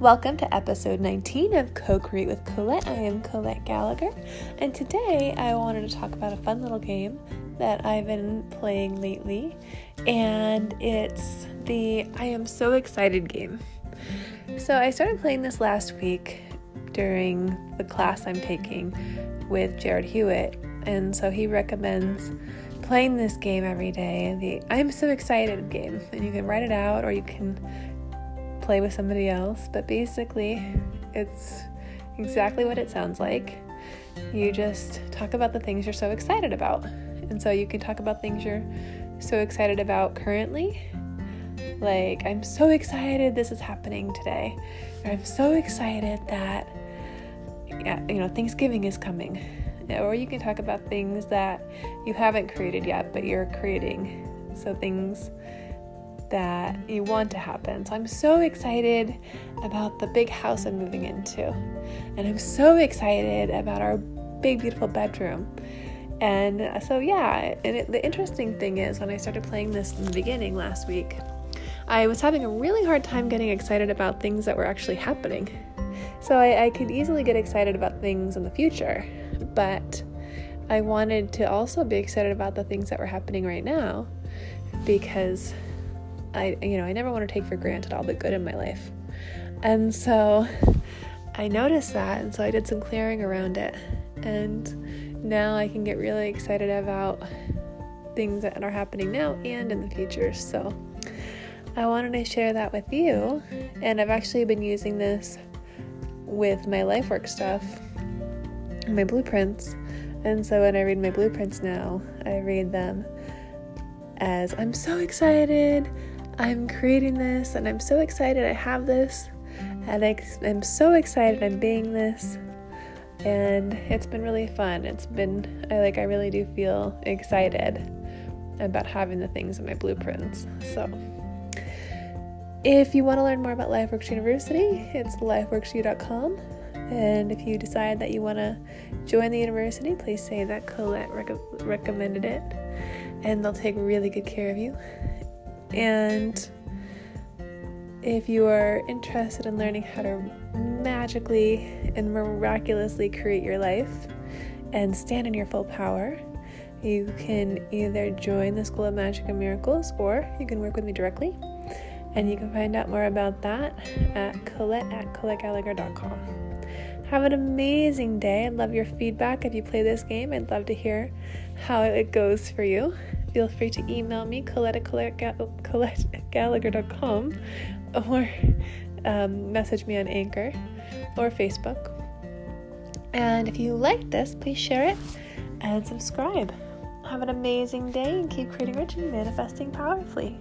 Welcome to episode 19 of Co Create with Colette. I am Colette Gallagher, and today I wanted to talk about a fun little game that I've been playing lately, and it's the I Am So Excited game. So I started playing this last week during the class I'm taking with Jared Hewitt, and so he recommends playing this game every day the I'm so excited game and you can write it out or you can play with somebody else, but basically, it's exactly what it sounds like. You just talk about the things you're so excited about. And so you can talk about things you're so excited about currently. Like, I'm so excited this is happening today. Or I'm so excited that, yeah, you know, Thanksgiving is coming. Or you can talk about things that you haven't created yet, but you're creating. So things that you want to happen. So I'm so excited about the big house I'm moving into. And I'm so excited about our big, beautiful bedroom. And so, yeah, and it, the interesting thing is when I started playing this in the beginning last week, I was having a really hard time getting excited about things that were actually happening. So I, I could easily get excited about things in the future, but I wanted to also be excited about the things that were happening right now because I you know, I never want to take for granted all the good in my life. And so I noticed that and so I did some clearing around it. And now I can get really excited about things that are happening now and in the future. So I wanted to share that with you. And I've actually been using this with my life work stuff, my blueprints. And so when I read my blueprints now, I read them as I'm so excited. I'm creating this and I'm so excited I have this and I, am so excited I'm being this and it's been really fun. It's been I like I really do feel excited about having the things in my blueprints. So if you want to learn more about LifeWorks University, it's lifeworksu.com. And if you decide that you want to join the university, please say that Colette rec- recommended it, and they'll take really good care of you. And if you are interested in learning how to magically and miraculously create your life and stand in your full power, you can either join the School of Magic and Miracles or you can work with me directly. And you can find out more about that at Colette at ColetteGallagher.com. Have an amazing day. I'd love your feedback if you play this game. I'd love to hear how it goes for you feel free to email me, Colette ColetteGallagher.com, or um, message me on Anchor or Facebook. And if you like this, please share it and subscribe. Have an amazing day and keep creating rich and manifesting powerfully.